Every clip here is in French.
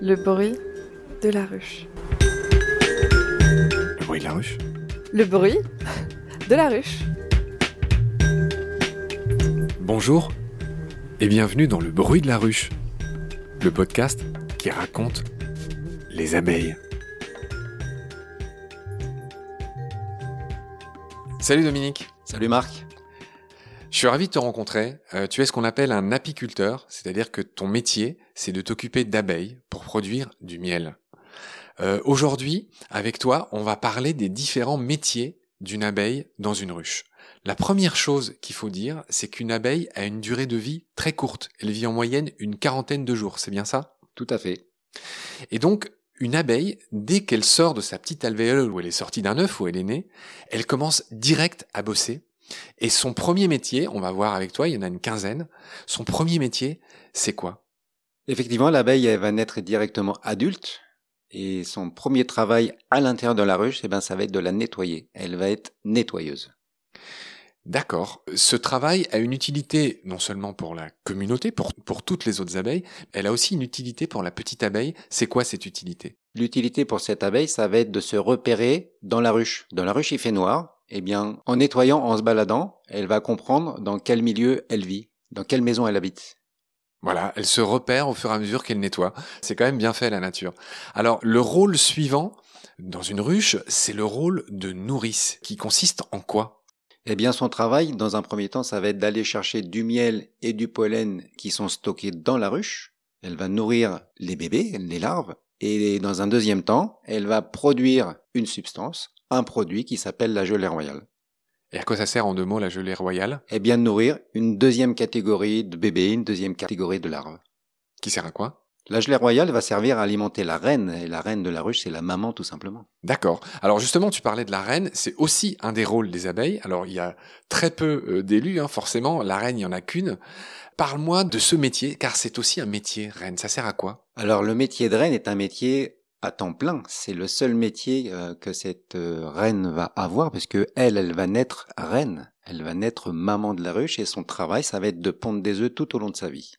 Le bruit de la ruche. Le bruit de la ruche? Le bruit de la ruche. Bonjour et bienvenue dans Le bruit de la ruche, le podcast qui raconte les abeilles. Salut Dominique. Salut Marc. Je suis ravi de te rencontrer. Euh, tu es ce qu'on appelle un apiculteur, c'est-à-dire que ton métier, c'est de t'occuper d'abeilles pour produire du miel. Euh, Aujourd'hui, avec toi, on va parler des différents métiers d'une abeille dans une ruche. La première chose qu'il faut dire, c'est qu'une abeille a une durée de vie très courte. Elle vit en moyenne une quarantaine de jours, c'est bien ça? Tout à fait. Et donc, une abeille, dès qu'elle sort de sa petite alvéole où elle est sortie d'un œuf, où elle est née, elle commence direct à bosser et son premier métier, on va voir avec toi, il y en a une quinzaine, son premier métier, c'est quoi? Effectivement, l'abeille, elle va naître directement adulte. Et son premier travail à l'intérieur de la ruche, eh ben, ça va être de la nettoyer. Elle va être nettoyeuse. D'accord. Ce travail a une utilité non seulement pour la communauté, pour, pour toutes les autres abeilles, elle a aussi une utilité pour la petite abeille. C'est quoi cette utilité? L'utilité pour cette abeille, ça va être de se repérer dans la ruche. Dans la ruche, il fait noir. Eh bien, en nettoyant, en se baladant, elle va comprendre dans quel milieu elle vit, dans quelle maison elle habite. Voilà, elle se repère au fur et à mesure qu'elle nettoie. C'est quand même bien fait la nature. Alors, le rôle suivant dans une ruche, c'est le rôle de nourrice, qui consiste en quoi? Eh bien, son travail, dans un premier temps, ça va être d'aller chercher du miel et du pollen qui sont stockés dans la ruche. Elle va nourrir les bébés, les larves, et dans un deuxième temps, elle va produire une substance un produit qui s'appelle la gelée royale. Et à quoi ça sert en deux mots la gelée royale? Eh bien, de nourrir une deuxième catégorie de bébés, une deuxième catégorie de larves. Qui sert à quoi? La gelée royale va servir à alimenter la reine, et la reine de la ruche, c'est la maman tout simplement. D'accord. Alors justement, tu parlais de la reine, c'est aussi un des rôles des abeilles. Alors il y a très peu euh, d'élus, hein, forcément, la reine, il n'y en a qu'une. Parle-moi de ce métier, car c'est aussi un métier, reine. Ça sert à quoi? Alors le métier de reine est un métier à temps plein. C'est le seul métier euh, que cette euh, reine va avoir parce que elle, elle va naître reine. Elle va naître maman de la ruche et son travail, ça va être de pondre des œufs tout au long de sa vie.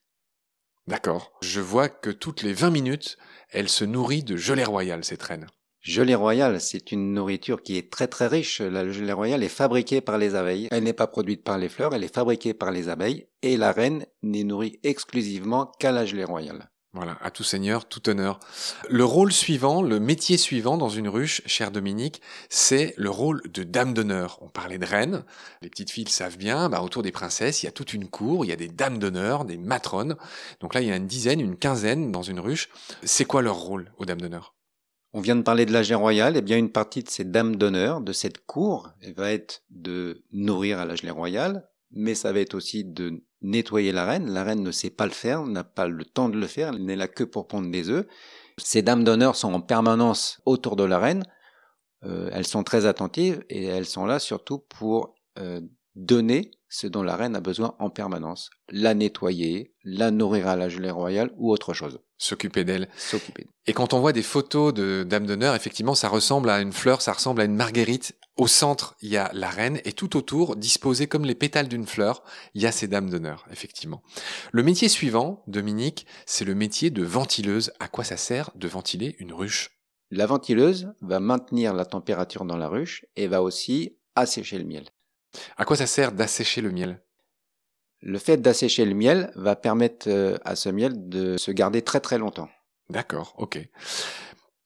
D'accord. Je vois que toutes les 20 minutes, elle se nourrit de gelée royale, cette reine. Gelée royale, c'est une nourriture qui est très très riche. La gelée royale est fabriquée par les abeilles. Elle n'est pas produite par les fleurs, elle est fabriquée par les abeilles. Et la reine n'est nourrie exclusivement qu'à la gelée royale. Voilà, à tout seigneur, tout honneur. Le rôle suivant, le métier suivant dans une ruche, cher Dominique, c'est le rôle de dame d'honneur. On parlait de reine, les petites filles le savent bien, bah, autour des princesses, il y a toute une cour, il y a des dames d'honneur, des matrones. Donc là, il y a une dizaine, une quinzaine dans une ruche. C'est quoi leur rôle aux dames d'honneur? On vient de parler de la gelée royale, et eh bien une partie de ces dames d'honneur, de cette cour, va être de nourrir à la gelée royale, mais ça va être aussi de nettoyer la reine. La reine ne sait pas le faire, n'a pas le temps de le faire, elle n'est là que pour pondre des œufs. Ces dames d'honneur sont en permanence autour de la reine. Euh, elles sont très attentives et elles sont là surtout pour euh, donner ce dont la reine a besoin en permanence. La nettoyer, la nourrir à la gelée royale ou autre chose. S'occuper d'elle. S'occuper. Et quand on voit des photos de dames d'honneur, effectivement, ça ressemble à une fleur, ça ressemble à une marguerite. Au centre, il y a la reine et tout autour, disposées comme les pétales d'une fleur, il y a ces dames d'honneur, effectivement. Le métier suivant, Dominique, c'est le métier de ventileuse. À quoi ça sert de ventiler une ruche? La ventileuse va maintenir la température dans la ruche et va aussi assécher le miel. À quoi ça sert d'assécher le miel? Le fait d'assécher le miel va permettre euh, à ce miel de se garder très très longtemps. D'accord, ok.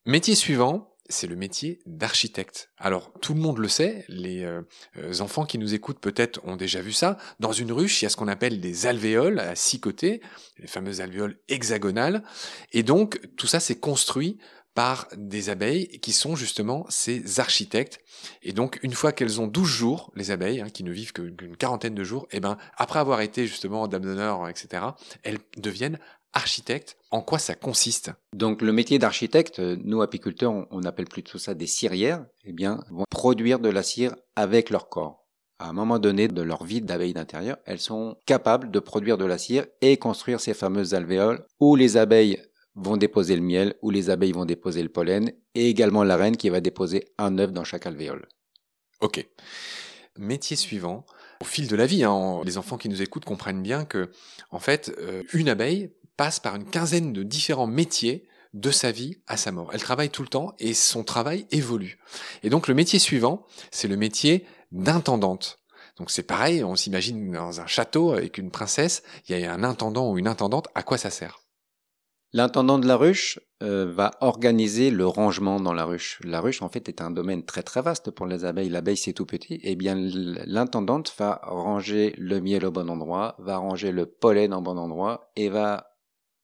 Métier suivant, c'est le métier d'architecte. Alors tout le monde le sait, les euh, enfants qui nous écoutent peut-être ont déjà vu ça. Dans une ruche, il y a ce qu'on appelle des alvéoles à six côtés, les fameuses alvéoles hexagonales, et donc tout ça c'est construit par des abeilles qui sont justement ces architectes. Et donc, une fois qu'elles ont 12 jours, les abeilles, hein, qui ne vivent qu'une quarantaine de jours, et eh ben, après avoir été justement dame d'honneur, etc., elles deviennent architectes. En quoi ça consiste? Donc, le métier d'architecte, nous apiculteurs, on, on appelle plutôt ça des cirières, eh bien, vont produire de la cire avec leur corps à un moment donné de leur vie d'abeilles d'intérieur, elles sont capables de produire de la cire et construire ces fameuses alvéoles où les abeilles vont déposer le miel, ou les abeilles vont déposer le pollen, et également la reine qui va déposer un œuf dans chaque alvéole. Ok. Métier suivant. Au fil de la vie, hein, les enfants qui nous écoutent comprennent bien que, en fait, euh, une abeille passe par une quinzaine de différents métiers de sa vie à sa mort. Elle travaille tout le temps et son travail évolue. Et donc le métier suivant, c'est le métier d'intendante. Donc c'est pareil, on s'imagine dans un château avec une princesse, il y a un intendant ou une intendante, à quoi ça sert? L'intendant de la ruche euh, va organiser le rangement dans la ruche. La ruche, en fait, est un domaine très très vaste pour les abeilles. L'abeille, c'est tout petit. Eh bien, l'intendante va ranger le miel au bon endroit, va ranger le pollen au bon endroit et va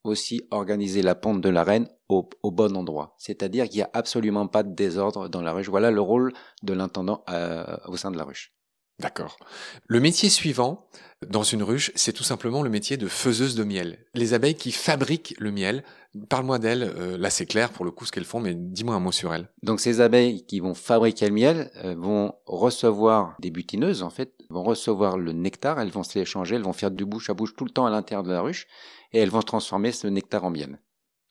aussi organiser la ponte de la reine au, bon endroit. C'est-à-dire qu'il n'y a absolument pas de désordre dans la ruche. Voilà le rôle de l'intendant euh, au sein de la ruche. D'accord. Le métier suivant dans une ruche, c'est tout simplement le métier de faiseuse de miel. Les abeilles qui fabriquent le miel. Parle-moi d'elles. Euh, là, c'est clair pour le coup ce qu'elles font, mais dis-moi un mot sur elles. Donc, ces abeilles qui vont fabriquer le miel euh, vont recevoir des butineuses, en fait, vont recevoir le nectar. Elles vont se l'échanger. Elles vont faire du bouche à bouche tout le temps à l'intérieur de la ruche, et elles vont transformer ce nectar en miel.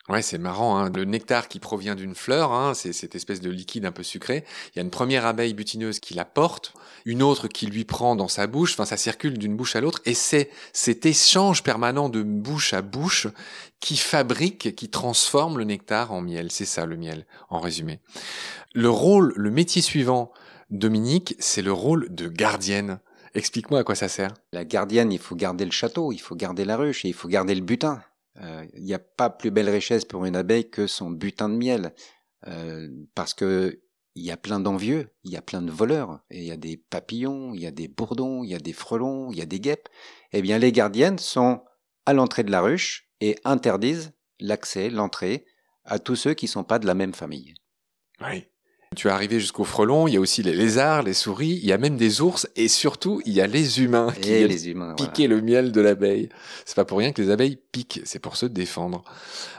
Ouais, c'est marrant. Hein. Le nectar qui provient d'une fleur, hein, c'est cette espèce de liquide un peu sucré. Il y a une première abeille butineuse qui la porte, une autre qui lui prend dans sa bouche. Enfin, ça circule d'une bouche à l'autre, et c'est cet échange permanent de bouche à bouche qui fabrique, qui transforme le nectar en miel. C'est ça le miel, en résumé. Le rôle, le métier suivant, Dominique, c'est le rôle de gardienne. Explique-moi à quoi ça sert. La gardienne, il faut garder le château, il faut garder la ruche, et il faut garder le butin. Euh, il n'y a pas plus belle richesse pour une abeille que son butin de miel, euh, parce que il y a plein d'envieux, il y a plein de voleurs, et il y a des papillons, il y a des bourdons, il y a des frelons, il y a des guêpes. Eh bien, les gardiennes sont à l'entrée de la ruche et interdisent l'accès, l'entrée à tous ceux qui ne sont pas de la même famille. Oui. Tu es arrivé jusqu'au frelon, il y a aussi les lézards, les souris, il y a même des ours et surtout il y a les humains qui les humains, piquer le miel de l'abeille. C'est pas pour rien que les abeilles piquent, c'est pour se défendre.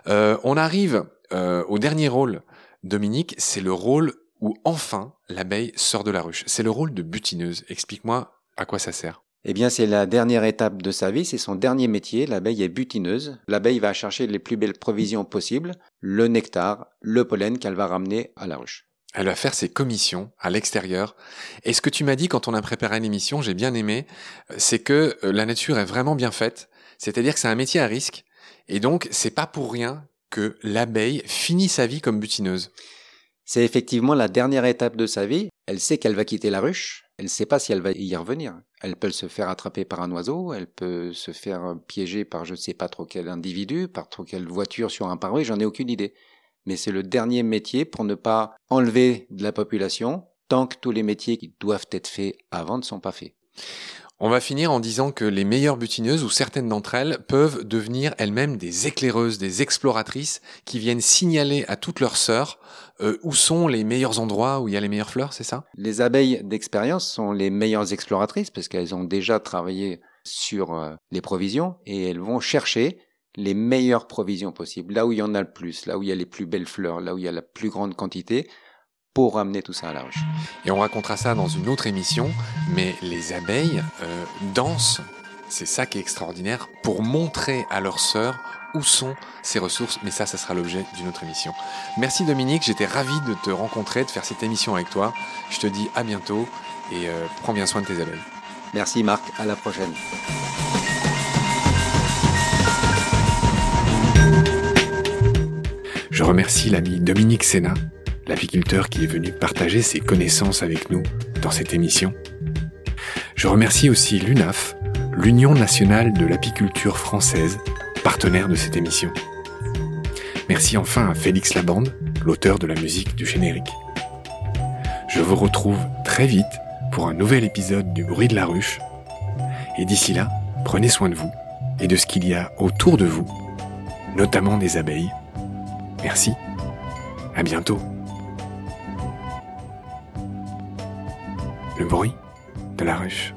Euh, on arrive euh, au dernier rôle, Dominique, c'est le rôle où enfin l'abeille sort de la ruche. C'est le rôle de butineuse. Explique-moi à quoi ça sert. Eh bien, c'est la dernière étape de sa vie, c'est son dernier métier. L'abeille est butineuse. L'abeille va chercher les plus belles provisions possibles, le nectar, le pollen qu'elle va ramener à la ruche. Elle va faire ses commissions à l'extérieur. Et ce que tu m'as dit quand on a préparé l'émission, j'ai bien aimé, c'est que euh, la nature est vraiment bien faite. C'est-à-dire que c'est un métier à risque. Et donc, c'est pas pour rien que l'abeille finit sa vie comme butineuse. C'est effectivement la dernière étape de sa vie. Elle sait qu'elle va quitter la ruche. Elle ne sait pas si elle va y revenir. Elle peut se faire attraper par un oiseau, elle peut se faire piéger par je ne sais pas trop quel individu, par trop quelle voiture sur un parvis, j'en ai aucune idée mais c'est le dernier métier pour ne pas enlever de la population tant que tous les métiers qui doivent être faits avant ne sont pas faits. On va finir en disant que les meilleures butineuses, ou certaines d'entre elles, peuvent devenir elles-mêmes des éclaireuses, des exploratrices, qui viennent signaler à toutes leurs sœurs euh, où sont les meilleurs endroits où il y a les meilleures fleurs, c'est ça? Les abeilles d'expérience sont les meilleures exploratrices parce qu'elles ont déjà travaillé sur euh, les provisions et elles vont chercher les meilleures provisions possibles, là où il y en a le plus, là où il y a les plus belles fleurs, là où il y a la plus grande quantité, pour ramener tout ça à la ruche. Et on racontera ça dans une autre émission, mais les abeilles euh, dansent, c'est ça qui est extraordinaire, pour montrer à leurs sœurs où sont ces ressources, mais ça, ça sera l'objet d'une autre émission. Merci Dominique, j'étais ravi de te rencontrer, de faire cette émission avec toi. Je te dis à bientôt et euh, prends bien soin de tes abeilles. Merci Marc, à la prochaine. Je remercie l'ami Dominique Sénat, l'apiculteur qui est venu partager ses connaissances avec nous dans cette émission. Je remercie aussi l'UNAF, l'Union nationale de l'apiculture française, partenaire de cette émission. Merci enfin à Félix Labande, l'auteur de la musique du générique. Je vous retrouve très vite pour un nouvel épisode du bruit de la ruche. Et d'ici là, prenez soin de vous et de ce qu'il y a autour de vous, notamment des abeilles Merci. À bientôt. Le bruit de la ruche.